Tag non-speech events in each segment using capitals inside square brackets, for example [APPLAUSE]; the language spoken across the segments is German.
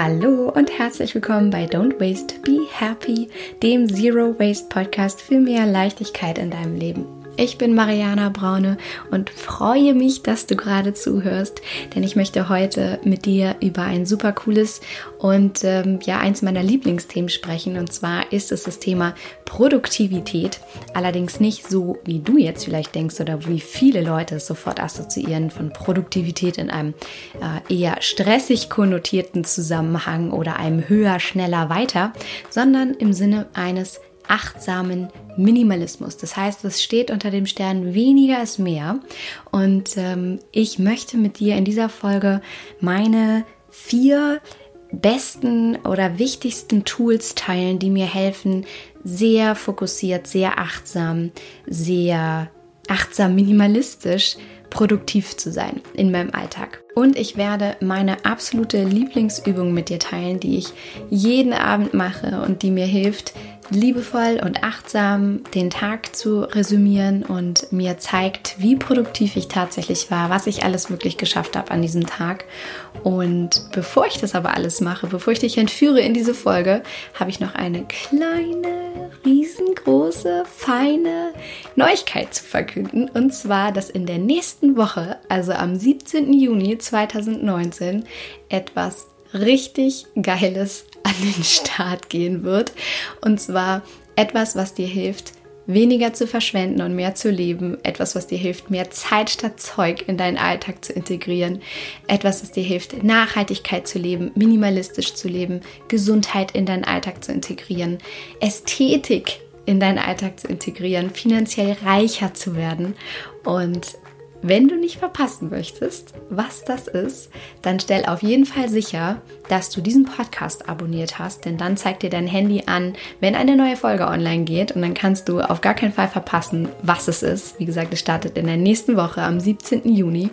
Hallo und herzlich willkommen bei Don't Waste, Be Happy, dem Zero Waste Podcast für mehr Leichtigkeit in deinem Leben. Ich bin Mariana Braune und freue mich, dass du gerade zuhörst, denn ich möchte heute mit dir über ein super cooles und ähm, ja eins meiner Lieblingsthemen sprechen und zwar ist es das Thema Produktivität. Allerdings nicht so, wie du jetzt vielleicht denkst oder wie viele Leute es sofort assoziieren von Produktivität in einem äh, eher stressig konnotierten Zusammenhang oder einem höher, schneller, weiter, sondern im Sinne eines achtsamen Minimalismus. Das heißt, es steht unter dem Stern weniger ist mehr. Und ähm, ich möchte mit dir in dieser Folge meine vier besten oder wichtigsten Tools teilen, die mir helfen, sehr fokussiert, sehr achtsam, sehr achtsam minimalistisch produktiv zu sein in meinem Alltag. Und ich werde meine absolute Lieblingsübung mit dir teilen, die ich jeden Abend mache und die mir hilft, liebevoll und achtsam den Tag zu resümieren und mir zeigt, wie produktiv ich tatsächlich war, was ich alles wirklich geschafft habe an diesem Tag. Und bevor ich das aber alles mache, bevor ich dich entführe in diese Folge, habe ich noch eine kleine, riesengroße, feine Neuigkeit zu verkünden. Und zwar, dass in der nächsten Woche, also am 17. Juni 2019, etwas richtig Geiles an den Start gehen wird. Und zwar etwas, was dir hilft, weniger zu verschwenden und mehr zu leben. Etwas, was dir hilft, mehr Zeit statt Zeug in deinen Alltag zu integrieren. Etwas, was dir hilft, Nachhaltigkeit zu leben, minimalistisch zu leben, Gesundheit in deinen Alltag zu integrieren, Ästhetik in deinen Alltag zu integrieren, finanziell reicher zu werden. Und wenn du nicht verpassen möchtest, was das ist, dann stell auf jeden Fall sicher, dass du diesen Podcast abonniert hast, denn dann zeigt dir dein Handy an, wenn eine neue Folge online geht und dann kannst du auf gar keinen Fall verpassen, was es ist. Wie gesagt, es startet in der nächsten Woche am 17. Juni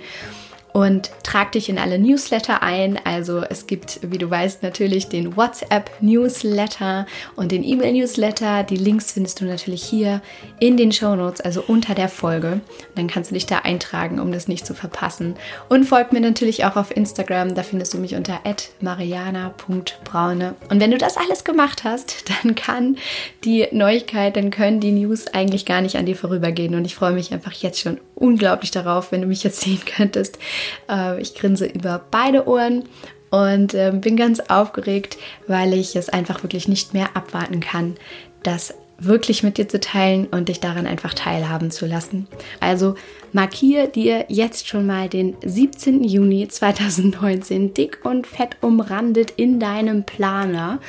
und trag dich in alle Newsletter ein. Also es gibt, wie du weißt, natürlich den WhatsApp-Newsletter und den E-Mail-Newsletter. Die Links findest du natürlich hier in den Show Notes, also unter der Folge. Und dann kannst du dich da eintragen, um das nicht zu verpassen. Und folg mir natürlich auch auf Instagram. Da findest du mich unter mariana.braune. Und wenn du das alles gemacht hast, [LAUGHS] dann kann die Neuigkeit, dann können die News eigentlich gar nicht an dir vorübergehen. Und ich freue mich einfach jetzt schon unglaublich darauf, wenn du mich jetzt sehen könntest äh, ich grinse über beide Ohren und äh, bin ganz aufgeregt, weil ich es einfach wirklich nicht mehr abwarten kann, das wirklich mit dir zu teilen und dich daran einfach teilhaben zu lassen. Also markiere dir jetzt schon mal den 17. Juni 2019 dick und fett umrandet in deinem Planer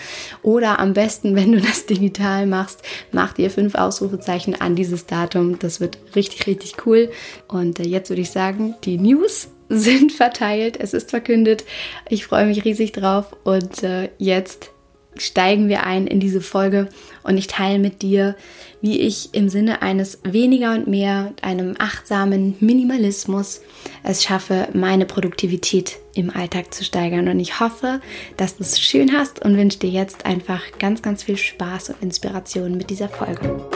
oder am besten, wenn du das digital machst, mach dir fünf Ausrufezeichen an dieses Datum. Das wird richtig, richtig cool. Und äh, jetzt würde ich sagen, die News [LAUGHS] sind verteilt, es ist verkündet. Ich freue mich riesig drauf und äh, jetzt steigen wir ein in diese Folge und ich teile mit dir, wie ich im Sinne eines weniger und mehr, einem achtsamen Minimalismus es schaffe, meine Produktivität im Alltag zu steigern. Und ich hoffe, dass du es schön hast und wünsche dir jetzt einfach ganz, ganz viel Spaß und Inspiration mit dieser Folge.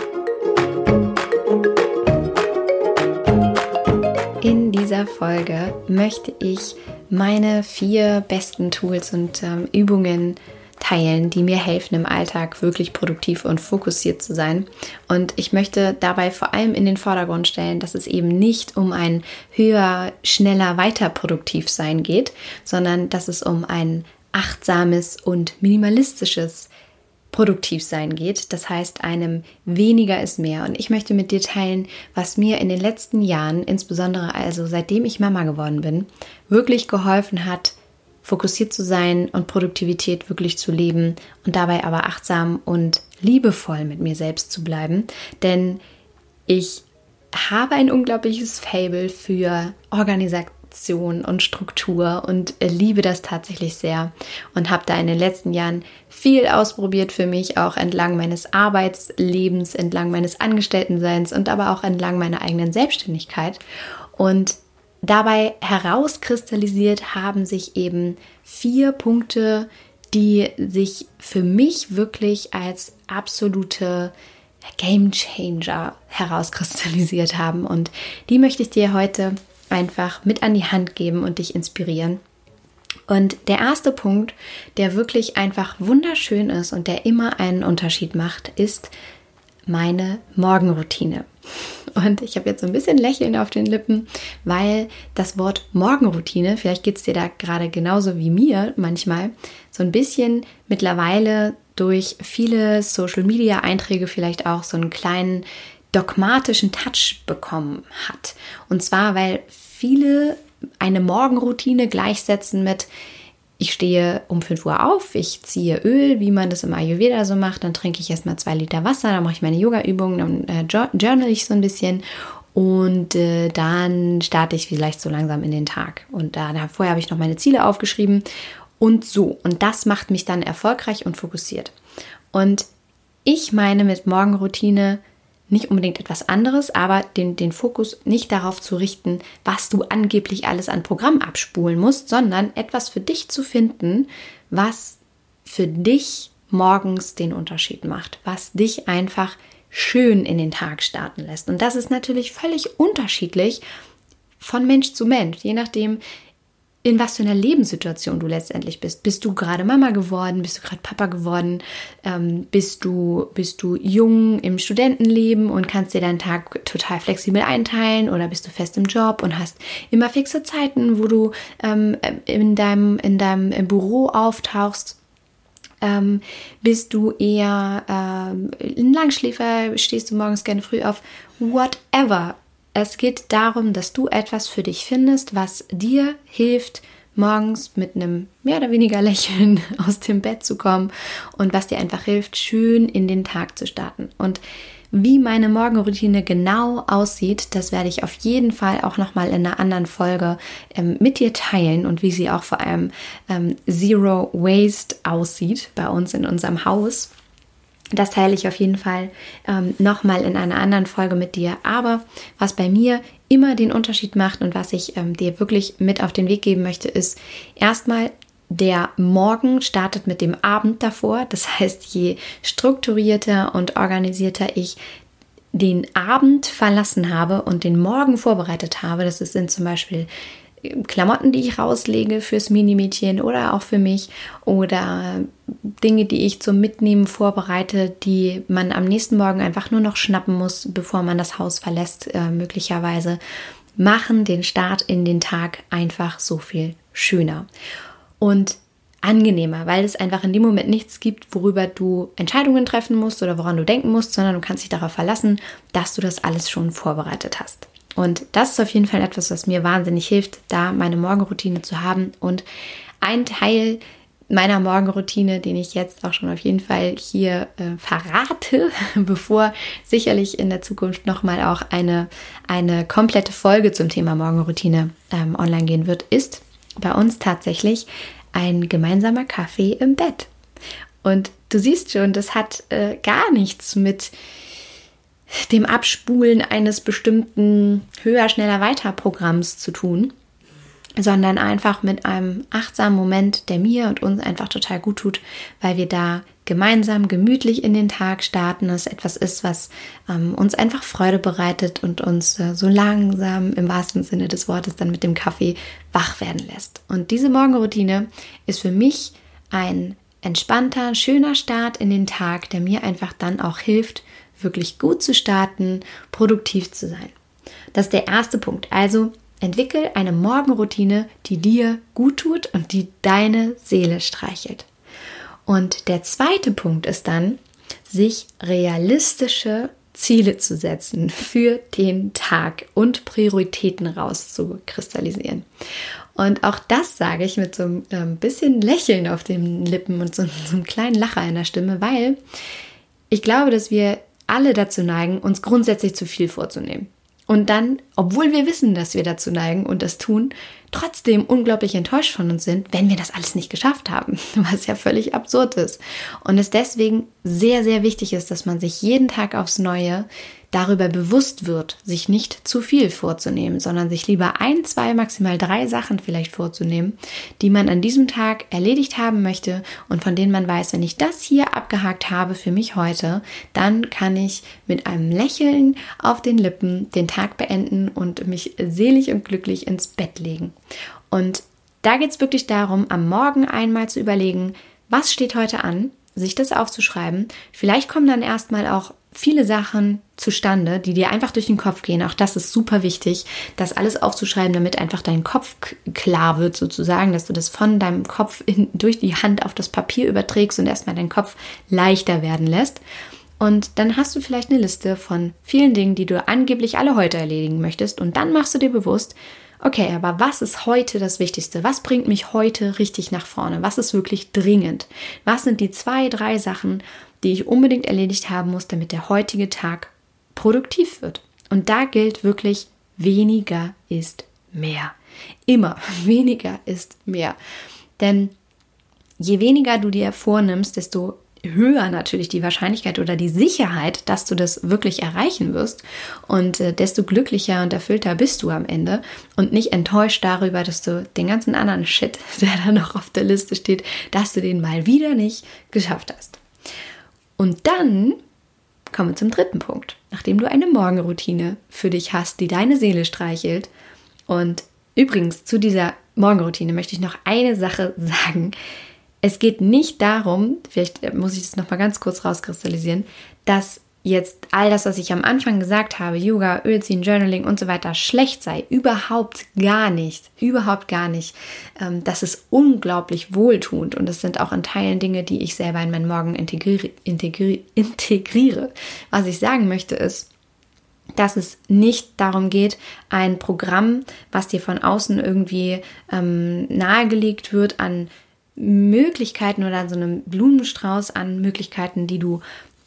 Dieser Folge möchte ich meine vier besten Tools und ähm, Übungen teilen, die mir helfen, im Alltag wirklich produktiv und fokussiert zu sein. Und ich möchte dabei vor allem in den Vordergrund stellen, dass es eben nicht um ein höher, schneller, weiter produktiv sein geht, sondern dass es um ein achtsames und minimalistisches produktiv sein geht. Das heißt, einem weniger ist mehr. Und ich möchte mit dir teilen, was mir in den letzten Jahren, insbesondere also seitdem ich Mama geworden bin, wirklich geholfen hat, fokussiert zu sein und Produktivität wirklich zu leben und dabei aber achtsam und liebevoll mit mir selbst zu bleiben. Denn ich habe ein unglaubliches Fable für Organisation Organisation und Struktur und liebe das tatsächlich sehr und habe da in den letzten Jahren viel ausprobiert für mich, auch entlang meines Arbeitslebens, entlang meines Angestelltenseins und aber auch entlang meiner eigenen Selbstständigkeit. Und dabei herauskristallisiert haben sich eben vier Punkte, die sich für mich wirklich als absolute Game Changer herauskristallisiert haben. Und die möchte ich dir heute einfach mit an die Hand geben und dich inspirieren. Und der erste Punkt, der wirklich einfach wunderschön ist und der immer einen Unterschied macht, ist meine Morgenroutine. Und ich habe jetzt so ein bisschen Lächeln auf den Lippen, weil das Wort Morgenroutine, vielleicht geht es dir da gerade genauso wie mir manchmal, so ein bisschen mittlerweile durch viele Social-Media-Einträge vielleicht auch so einen kleinen dogmatischen Touch bekommen hat. Und zwar, weil viele eine Morgenroutine gleichsetzen mit, ich stehe um 5 Uhr auf, ich ziehe Öl, wie man das im Ayurveda so macht, dann trinke ich erstmal zwei Liter Wasser, dann mache ich meine Yoga-Übungen, dann äh, journal ich so ein bisschen und äh, dann starte ich vielleicht so langsam in den Tag. Und da, da vorher habe ich noch meine Ziele aufgeschrieben und so. Und das macht mich dann erfolgreich und fokussiert. Und ich meine mit Morgenroutine nicht unbedingt etwas anderes, aber den, den Fokus nicht darauf zu richten, was du angeblich alles an Programm abspulen musst, sondern etwas für dich zu finden, was für dich morgens den Unterschied macht, was dich einfach schön in den Tag starten lässt. Und das ist natürlich völlig unterschiedlich von Mensch zu Mensch, je nachdem, in was für einer Lebenssituation du letztendlich bist. Bist du gerade Mama geworden? Bist du gerade Papa geworden? Ähm, bist, du, bist du jung im Studentenleben und kannst dir deinen Tag total flexibel einteilen? Oder bist du fest im Job und hast immer fixe Zeiten, wo du ähm, in, deinem, in deinem Büro auftauchst? Ähm, bist du eher ähm, ein Langschläfer? Stehst du morgens gerne früh auf? Whatever. Es geht darum, dass du etwas für dich findest, was dir hilft, morgens mit einem mehr oder weniger [LAUGHS] Lächeln aus dem Bett zu kommen und was dir einfach hilft, schön in den Tag zu starten. Und wie meine Morgenroutine genau aussieht, das werde ich auf jeden Fall auch nochmal in einer anderen Folge ähm, mit dir teilen und wie sie auch vor allem ähm, Zero Waste aussieht bei uns in unserem Haus. Das teile ich auf jeden Fall ähm, nochmal in einer anderen Folge mit dir. Aber was bei mir immer den Unterschied macht und was ich ähm, dir wirklich mit auf den Weg geben möchte, ist erstmal der Morgen startet mit dem Abend davor. Das [LAUGHS] heißt, je strukturierter und organisierter ich den Abend verlassen habe und den Morgen vorbereitet habe, das sind zum Beispiel Klamotten, die ich rauslege fürs Minimädchen oder auch für mich oder Dinge, die ich zum Mitnehmen vorbereite, die man am nächsten Morgen einfach nur noch schnappen muss, bevor man das Haus verlässt, äh, möglicherweise, machen den Start in den Tag einfach so viel schöner und angenehmer, weil es einfach in dem Moment nichts gibt, worüber du Entscheidungen treffen musst oder woran du denken musst, sondern du kannst dich darauf verlassen, dass du das alles schon vorbereitet hast. Und das ist auf jeden Fall etwas, was mir wahnsinnig hilft, da meine Morgenroutine zu haben. Und ein Teil meiner Morgenroutine, den ich jetzt auch schon auf jeden Fall hier äh, verrate, [LAUGHS] bevor sicherlich in der Zukunft nochmal auch eine, eine komplette Folge zum Thema Morgenroutine ähm, online gehen wird, ist bei uns tatsächlich ein gemeinsamer Kaffee im Bett. Und du siehst schon, das hat äh, gar nichts mit dem Abspulen eines bestimmten höher, schneller, weiter Programms zu tun, sondern einfach mit einem achtsamen Moment, der mir und uns einfach total gut tut, weil wir da gemeinsam gemütlich in den Tag starten, es etwas ist, was ähm, uns einfach Freude bereitet und uns äh, so langsam im wahrsten Sinne des Wortes dann mit dem Kaffee wach werden lässt. Und diese Morgenroutine ist für mich ein entspannter, schöner Start in den Tag, der mir einfach dann auch hilft, wirklich gut zu starten, produktiv zu sein. Das ist der erste Punkt. Also entwickel eine Morgenroutine, die dir gut tut und die deine Seele streichelt. Und der zweite Punkt ist dann, sich realistische Ziele zu setzen für den Tag und Prioritäten rauszukristallisieren. Und auch das sage ich mit so ein ähm, bisschen Lächeln auf den Lippen und so, so einem kleinen Lacher in der Stimme, weil ich glaube, dass wir alle dazu neigen, uns grundsätzlich zu viel vorzunehmen. Und dann, obwohl wir wissen, dass wir dazu neigen und das tun, trotzdem unglaublich enttäuscht von uns sind, wenn wir das alles nicht geschafft haben, [LAUGHS] was ja völlig absurd ist. Und es deswegen sehr, sehr wichtig ist, dass man sich jeden Tag aufs Neue darüber bewusst wird, sich nicht zu viel vorzunehmen, sondern sich lieber ein, zwei, maximal drei Sachen vielleicht vorzunehmen, die man an diesem Tag erledigt haben möchte und von denen man weiß, wenn ich das hier abgehakt habe für mich heute, dann kann ich mit einem Lächeln auf den Lippen den Tag beenden und mich selig und glücklich ins Bett legen. Und da geht es wirklich darum, am Morgen einmal zu überlegen, was steht heute an, sich das aufzuschreiben. Vielleicht kommen dann erstmal auch viele Sachen zustande, die dir einfach durch den Kopf gehen. Auch das ist super wichtig, das alles aufzuschreiben, damit einfach dein Kopf klar wird, sozusagen, dass du das von deinem Kopf in, durch die Hand auf das Papier überträgst und erstmal deinen Kopf leichter werden lässt. Und dann hast du vielleicht eine Liste von vielen Dingen, die du angeblich alle heute erledigen möchtest. Und dann machst du dir bewusst, okay, aber was ist heute das Wichtigste? Was bringt mich heute richtig nach vorne? Was ist wirklich dringend? Was sind die zwei, drei Sachen, die ich unbedingt erledigt haben muss, damit der heutige Tag produktiv wird. Und da gilt wirklich, weniger ist mehr. Immer [LAUGHS] weniger ist mehr. Denn je weniger du dir vornimmst, desto höher natürlich die Wahrscheinlichkeit oder die Sicherheit, dass du das wirklich erreichen wirst. Und äh, desto glücklicher und erfüllter bist du am Ende und nicht enttäuscht darüber, dass du den ganzen anderen Shit, [LAUGHS] der da noch auf der Liste steht, dass du den mal wieder nicht geschafft hast. Und dann kommen wir zum dritten Punkt. Nachdem du eine Morgenroutine für dich hast, die deine Seele streichelt. Und übrigens zu dieser Morgenroutine möchte ich noch eine Sache [LAUGHS] sagen. Es geht nicht darum, vielleicht muss ich das noch mal ganz kurz rauskristallisieren, dass jetzt all das, was ich am Anfang gesagt habe, Yoga, Ölziehen, Journaling und so weiter, schlecht sei. Überhaupt gar nicht. Überhaupt gar nicht. Ähm, das ist unglaublich wohltuend und es sind auch in Teilen Dinge, die ich selber in meinen Morgen integri integri integriere. Was ich sagen möchte ist, dass es nicht darum geht, ein Programm, was dir von außen irgendwie ähm, nahegelegt wird, an Möglichkeiten oder so einem Blumenstrauß an Möglichkeiten, die du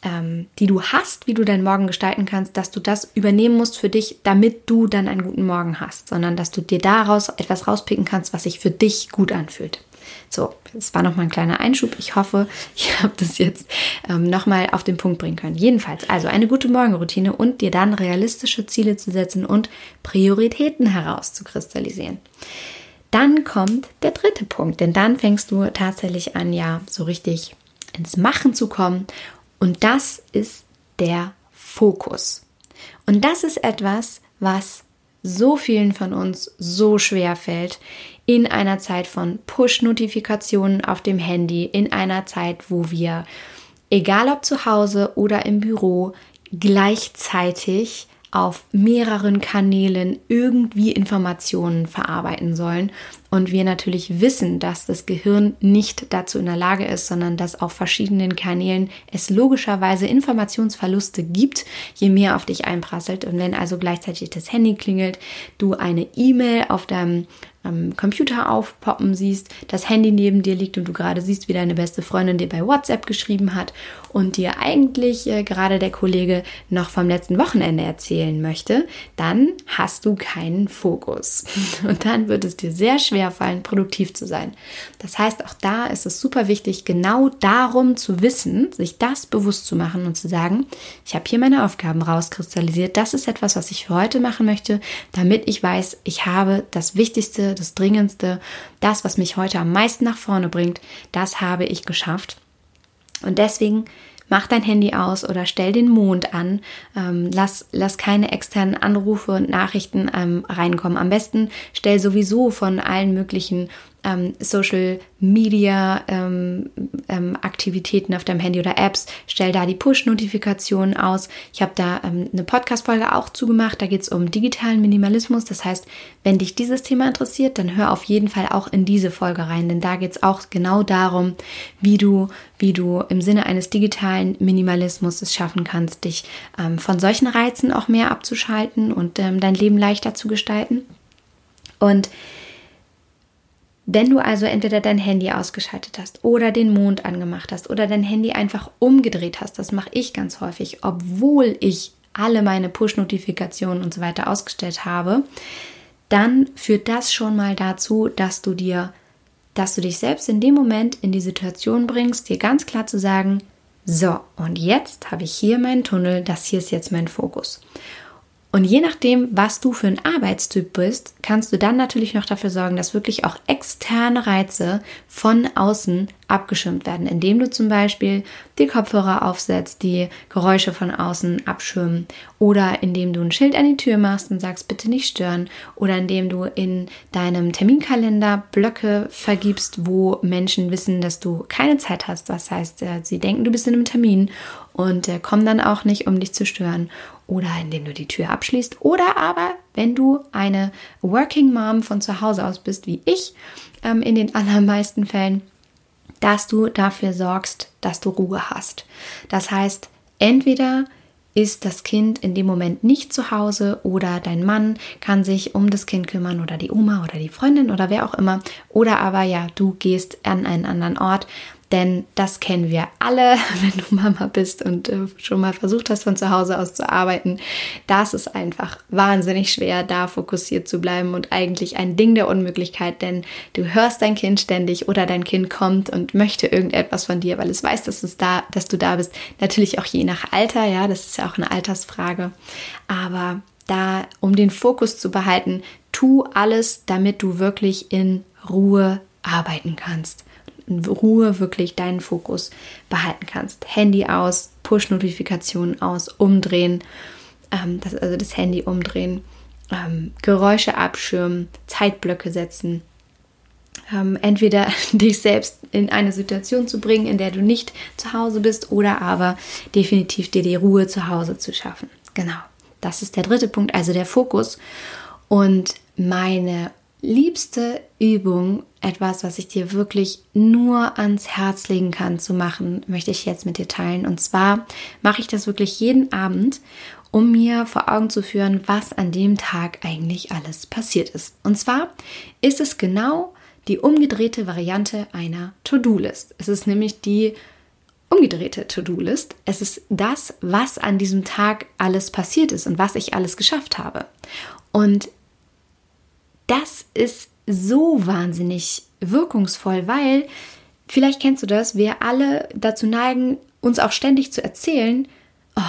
ähm, die du hast, wie du deinen Morgen gestalten kannst, dass du das übernehmen musst für dich, damit du dann einen guten Morgen hast, sondern dass du dir daraus etwas rauspicken kannst, was sich für dich gut anfühlt. So, das war nochmal ein kleiner Einschub. Ich hoffe, [LAUGHS] ich habe das jetzt ähm, nochmal auf den Punkt bringen können. Jedenfalls, also eine gute Morgenroutine und dir dann realistische Ziele zu setzen und Prioritäten herauszukristallisieren. Dann kommt der dritte Punkt, denn dann fängst du tatsächlich an, ja, so richtig ins Machen zu kommen und das ist der Fokus. Und das ist etwas, was so vielen von uns so schwer fällt in einer Zeit von Push-Notifikationen auf dem Handy, in einer Zeit, wo wir, egal ob zu Hause oder im Büro, gleichzeitig auf mehreren Kanälen irgendwie Informationen verarbeiten sollen. Und wir natürlich wissen, dass das Gehirn nicht dazu in der Lage ist, sondern dass auf verschiedenen Kanälen es logischerweise Informationsverluste gibt, je mehr auf dich einprasselt. Und wenn also gleichzeitig das Handy klingelt, du eine E-Mail auf deinem am Computer aufpoppen siehst, das Handy neben dir liegt und du gerade siehst, wie deine beste Freundin dir bei WhatsApp geschrieben hat und dir eigentlich äh, gerade der Kollege noch vom letzten Wochenende erzählen möchte, dann hast du keinen Fokus. [LAUGHS] Und dann wird es dir sehr schwer fallen, produktiv zu sein. Das heißt, auch da ist es super wichtig, genau darum zu wissen, sich das bewusst zu machen und zu sagen, ich habe hier meine Aufgaben rauskristallisiert. Das ist etwas, was ich für heute machen möchte, damit ich weiß, ich habe das Wichtigste das Dringendste, das, was mich heute am meisten nach vorne bringt, das habe ich geschafft. Und deswegen mach dein Handy aus oder stell den Mond an. Ähm, lass, lass keine externen Anrufe und Nachrichten ähm, reinkommen. Am besten stell sowieso von allen möglichen ähm, Social Media ähm, ähm, Aktivitäten auf deinem Handy oder Apps, stell da die Push-Notifikationen aus. Ich habe da ähm, eine Podcast-Folge auch zugemacht, da geht es um digitalen Minimalismus. Das heißt, wenn dich dieses Thema interessiert, dann hör auf jeden Fall auch in diese Folge rein, denn da geht es auch genau darum, wie du, wie du im Sinne eines digitalen Minimalismus es schaffen kannst, dich ähm, von solchen Reizen auch mehr abzuschalten und ähm, dein Leben leichter zu gestalten. Und wenn du also entweder dein Handy ausgeschaltet hast oder den Mond angemacht hast oder dein Handy einfach umgedreht hast, das mache ich ganz häufig, obwohl ich alle meine Push-Notifikationen und so weiter ausgestellt habe, dann führt das schon mal dazu, dass du dir, dass du dich selbst in dem Moment in die Situation bringst, dir ganz klar zu sagen, so, und jetzt habe ich hier meinen Tunnel, das hier ist jetzt mein Fokus. Und je nachdem, was du für ein Arbeitstyp bist, kannst du dann natürlich noch dafür sorgen, dass wirklich auch externe Reize von außen abgeschirmt werden, indem du zum Beispiel die Kopfhörer aufsetzt, die Geräusche von außen abschirmen. Oder indem du ein Schild an die Tür machst und sagst, bitte nicht stören. Oder indem du in deinem Terminkalender Blöcke vergibst, wo Menschen wissen, dass du keine Zeit hast. Das heißt, äh, sie denken, du bist in einem Termin und äh, kommen dann auch nicht, um dich zu stören oder indem du die Tür abschließt oder aber, wenn du eine Working Mom von zu Hause aus bist, wie ich, ähm, in den allermeisten Fällen, dass du dafür sorgst, dass du Ruhe hast. Das heißt, entweder ist das Kind in dem Moment nicht zu Hause oder dein Mann kann sich um das Kind kümmern oder die Oma oder die Freundin oder wer auch immer. Oder aber ja, du gehst an einen anderen Ort denn das kennen wir alle, [LAUGHS] wenn du Mama bist und äh, schon mal versucht hast, von zu Hause aus zu arbeiten. Das ist einfach wahnsinnig schwer, da fokussiert zu bleiben und eigentlich ein Ding der Unmöglichkeit, denn du hörst dein Kind ständig oder dein Kind kommt und möchte irgendetwas von dir, weil es weiß, dass, es da, dass du da bist. Natürlich auch je nach Alter, ja, das ist ja auch eine Altersfrage. Aber da, um den Fokus zu behalten, tu alles, damit du wirklich in Ruhe arbeiten kannst in Ruhe wirklich deinen Fokus behalten kannst. Handy aus, Push-Notifikationen aus, umdrehen, ähm, das, also das Handy umdrehen, ähm, Geräusche abschirmen, Zeitblöcke setzen. Ähm, entweder [LAUGHS] dich selbst in eine Situation zu bringen, in der du nicht zu Hause bist, oder aber definitiv dir die Ruhe zu Hause zu schaffen. Genau, das ist der dritte Punkt, also der Fokus. Und meine liebste Übung, etwas, was ich dir wirklich nur ans Herz legen kann zu machen, möchte ich jetzt mit dir teilen. Und zwar mache ich das wirklich jeden Abend, um mir vor Augen zu führen, was an dem Tag eigentlich alles passiert ist. Und zwar ist es genau die umgedrehte Variante einer To-Do-List. Es ist nämlich die umgedrehte To-Do-List. Es ist das, was an diesem Tag alles passiert ist und was ich alles geschafft habe. Und das ist so wahnsinnig wirkungsvoll, weil vielleicht kennst du das, wir alle dazu neigen, uns auch ständig zu erzählen, oh,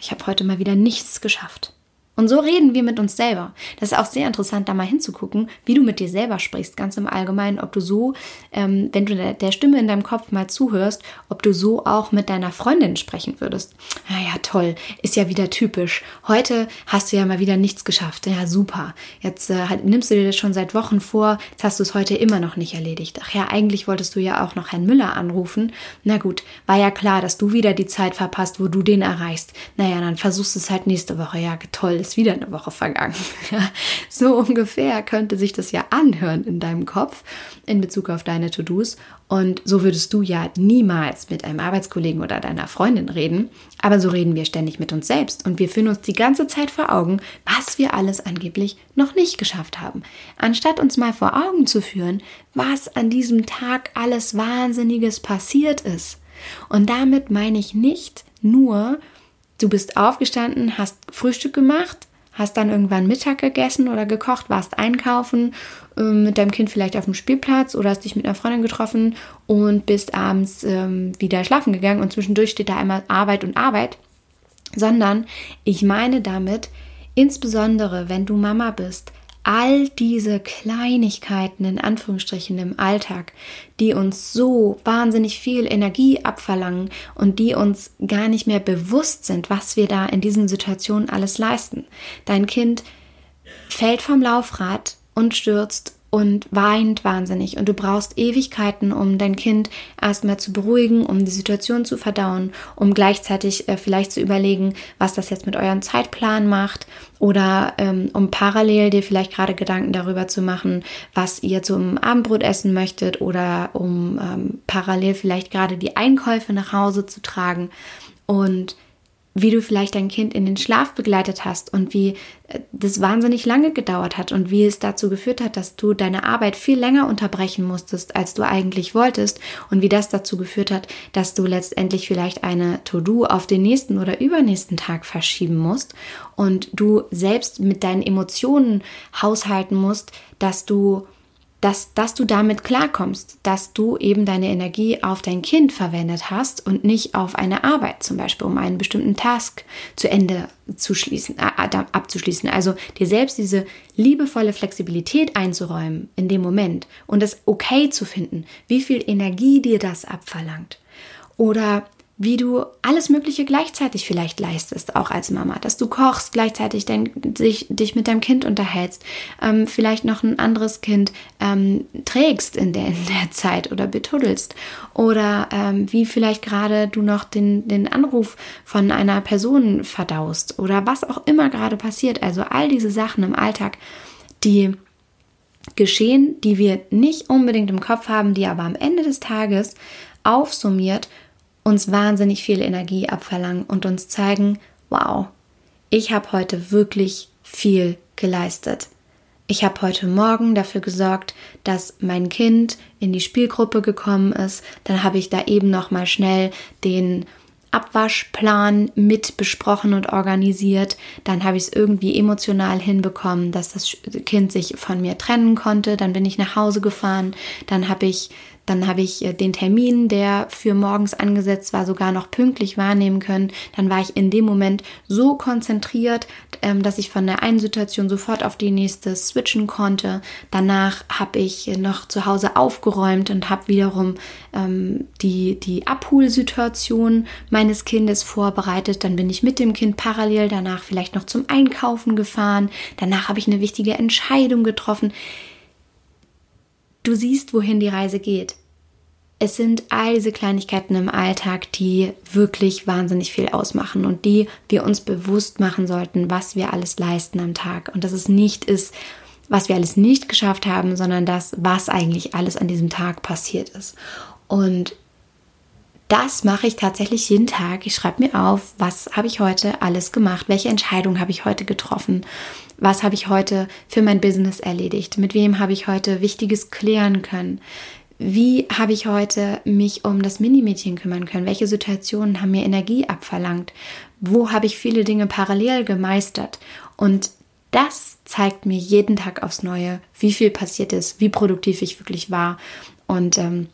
ich habe heute mal wieder nichts geschafft. Und so reden wir mit uns selber. Das ist auch sehr interessant, da mal hinzugucken, wie du mit dir selber sprichst, ganz im Allgemeinen, ob du so, ähm, wenn du der, der, Stimme in deinem Kopf mal zuhörst, ob du so auch mit deiner Freundin sprechen würdest. Ja, ja, toll, ist ja wieder typisch. Heute hast du ja mal wieder nichts geschafft. Ja, super. Jetzt äh, nimmst du dir das schon seit Wochen vor, jetzt hast du es heute immer noch nicht erledigt. Ach ja, eigentlich wolltest du ja auch noch Herrn Müller anrufen. Na gut, war ja klar, dass du wieder die Zeit verpasst, wo du den erreichst. Naja, dann versuchst du es halt nächste Woche. Ja, toll, ist wieder eine Woche vergangen. [LAUGHS] so ungefähr könnte sich das ja anhören in deinem Kopf in Bezug auf deine To-Dos. Und so würdest du ja niemals mit einem Arbeitskollegen oder deiner Freundin reden. Aber so reden wir ständig mit uns selbst und wir führen uns die ganze Zeit vor Augen, was wir alles angeblich noch nicht geschafft haben. Anstatt uns mal vor Augen zu führen, was an diesem Tag alles Wahnsinniges passiert ist. Und damit meine ich nicht nur, du bist aufgestanden, hast Frühstück gemacht, hast dann irgendwann Mittag gegessen oder gekocht, warst einkaufen, ähm, mit deinem Kind vielleicht auf dem Spielplatz oder hast dich mit einer Freundin getroffen und bist abends ähm, wieder schlafen gegangen und zwischendurch steht da einmal Arbeit und Arbeit, sondern ich meine damit, insbesondere wenn du Mama bist, all diese Kleinigkeiten in Anführungsstrichen im Alltag, die uns so wahnsinnig viel Energie abverlangen und die uns gar nicht mehr bewusst sind, was wir da in diesen Situationen alles leisten. Dein Kind fällt vom Laufrad und stürzt und weint wahnsinnig. Und du brauchst Ewigkeiten, um dein Kind erstmal zu beruhigen, um die Situation zu verdauen, um gleichzeitig äh, vielleicht zu überlegen, was das jetzt mit eurem Zeitplan macht oder ähm, um parallel dir vielleicht gerade Gedanken darüber zu machen, was ihr zum Abendbrot essen möchtet oder um ähm, parallel vielleicht gerade die Einkäufe nach Hause zu tragen. Und wie du vielleicht dein Kind in den Schlaf begleitet hast und wie äh, das wahnsinnig lange gedauert hat und wie es dazu geführt hat, dass du deine Arbeit viel länger unterbrechen musstest, als du eigentlich wolltest und wie das dazu geführt hat, dass du letztendlich vielleicht eine To-Do auf den nächsten oder übernächsten Tag verschieben musst und du selbst mit deinen Emotionen haushalten musst, dass du dass, dass du damit klarkommst, dass du eben deine Energie auf dein Kind verwendet hast und nicht auf eine Arbeit, zum Beispiel um einen bestimmten Task zu Ende zu schließen, äh, abzuschließen. Also dir selbst diese liebevolle Flexibilität einzuräumen in dem Moment und es okay zu finden, wie viel Energie dir das abverlangt. Oder wie du alles Mögliche gleichzeitig vielleicht leistest, auch als Mama, dass du kochst, gleichzeitig dein, dich, dich mit deinem Kind unterhältst, ähm, vielleicht noch ein anderes Kind ähm, trägst in der, in der Zeit oder betuddelst oder ähm, wie vielleicht gerade du noch den, den Anruf von einer Person verdaust oder was auch immer gerade passiert. Also all diese Sachen im Alltag, die geschehen, die wir nicht unbedingt im Kopf haben, die aber am Ende des Tages aufsummiert uns wahnsinnig viel Energie abverlangen und uns zeigen, wow, ich habe heute wirklich viel geleistet. Ich habe heute Morgen dafür gesorgt, dass mein Kind in die Spielgruppe gekommen ist. Dann habe ich da eben noch mal schnell den Abwaschplan mit besprochen und organisiert. Dann habe ich es irgendwie emotional hinbekommen, dass das Kind sich von mir trennen konnte. Dann bin ich nach Hause gefahren. Dann habe ich dann habe ich äh, den Termin, der für morgens angesetzt war, sogar noch pünktlich wahrnehmen können. Dann war ich in dem Moment so konzentriert, ähm, dass ich von der einen Situation sofort auf die nächste switchen konnte. Danach habe ich noch zu Hause aufgeräumt und habe wiederum ähm, die, die Abholsituation meines Kindes vorbereitet. Dann bin ich mit dem Kind parallel danach vielleicht noch zum Einkaufen gefahren. Danach habe ich eine wichtige Entscheidung getroffen. Du siehst, wohin die Reise geht. Es sind all diese Kleinigkeiten im Alltag, die wirklich wahnsinnig viel ausmachen und die wir uns bewusst machen sollten, was wir alles leisten am Tag. Und dass es nicht ist, was wir alles nicht geschafft haben, sondern das, was eigentlich alles an diesem Tag passiert ist. Und das mache ich tatsächlich jeden Tag. Ich schreibe mir auf, was habe ich heute alles gemacht, welche Entscheidung habe ich heute getroffen, was habe ich heute für mein Business erledigt, mit wem habe ich heute Wichtiges klären können, wie habe ich heute mich um das Minimädchen kümmern können, welche Situationen haben mir Energie abverlangt, wo habe ich viele Dinge parallel gemeistert und das zeigt mir jeden Tag aufs Neue, wie viel passiert ist, wie produktiv ich wirklich war und ähm,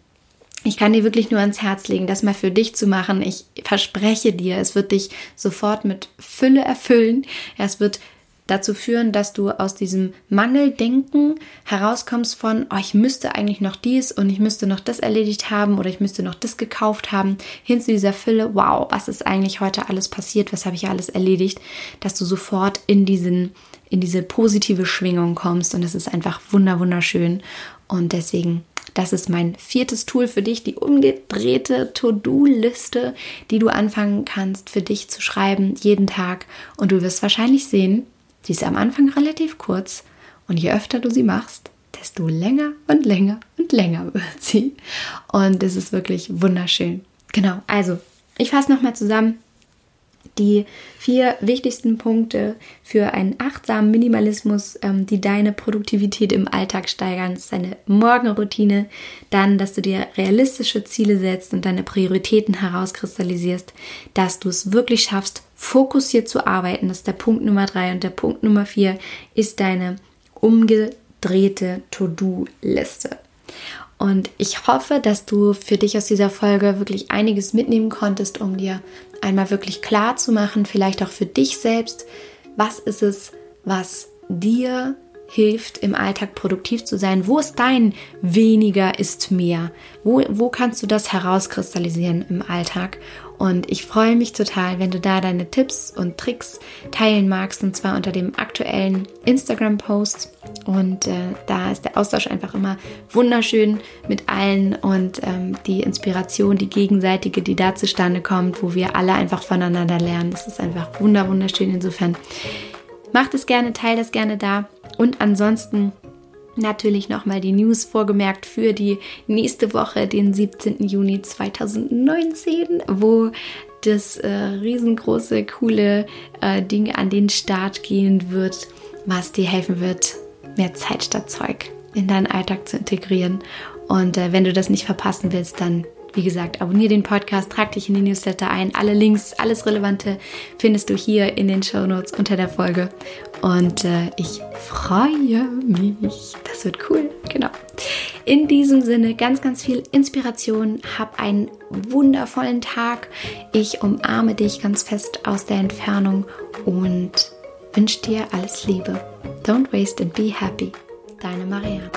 ich kann dir wirklich nur ans Herz legen, das mal für dich zu machen. Ich verspreche dir, es wird dich sofort mit Fülle erfüllen. Es wird dazu führen, dass du aus diesem Mangeldenken herauskommst von, oh, ich müsste eigentlich noch dies und ich müsste noch das erledigt haben oder ich müsste noch das gekauft haben, hin zu dieser Fülle, wow, was ist eigentlich heute alles passiert, was habe ich alles erledigt, dass du sofort in diesen in diese positive Schwingung kommst und es ist einfach wunder wunderschön und deswegen das ist mein viertes Tool für dich, die umgedrehte To-Do-Liste, die du anfangen kannst für dich zu schreiben jeden Tag. Und du wirst wahrscheinlich sehen, sie ist am Anfang relativ kurz und je öfter du sie machst, desto länger und länger und länger [LAUGHS] wird sie. Und es ist wirklich wunderschön. Genau, also ich fasse nochmal zusammen die vier wichtigsten Punkte für einen achtsamen Minimalismus, ähm, die deine Produktivität im Alltag steigern. Ist deine Morgenroutine, dann, dass du dir realistische Ziele setzt und deine Prioritäten herauskristallisierst, dass du es wirklich schaffst, fokussiert zu arbeiten. Das ist der Punkt Nummer drei. Und der Punkt Nummer vier ist deine umgedrehte To-Do-Liste. Und ich hoffe, dass du für dich aus dieser Folge wirklich einiges mitnehmen konntest, um dir einmal wirklich klar zu machen, vielleicht auch für dich selbst, was ist es, was dir hilft, im Alltag produktiv zu sein? Wo ist dein weniger ist mehr? Wo, wo kannst du das herauskristallisieren im Alltag? Und ich freue mich total, wenn du da deine Tipps und Tricks teilen magst, und zwar unter dem aktuellen Instagram-Post. Und äh, da ist der Austausch einfach immer wunderschön mit allen und ähm, die Inspiration, die gegenseitige, die da zustande kommt, wo wir alle einfach voneinander lernen. Das ist einfach wunderschön. Insofern macht es gerne, teilt es gerne da. Und ansonsten natürlich nochmal die News vorgemerkt für die nächste Woche, den 17. Juni 2019, wo das äh, riesengroße, coole äh, Ding an den Start gehen wird, was dir helfen wird, mehr Zeit statt Zeug in deinen Alltag zu integrieren. Und äh, wenn du das nicht verpassen willst, dann Wie gesagt, abonniere den Podcast, trag dich in die Newsletter ein. Alle Links, alles Relevante findest du hier in den Show Notes unter der Folge. Und äh, ich freue mich. Das wird cool. Genau. In diesem Sinne ganz, ganz viel Inspiration. Hab einen wundervollen Tag. Ich umarme dich ganz fest aus der Entfernung und wünsche dir alles Liebe. Don't waste and be happy. Deine Marianne.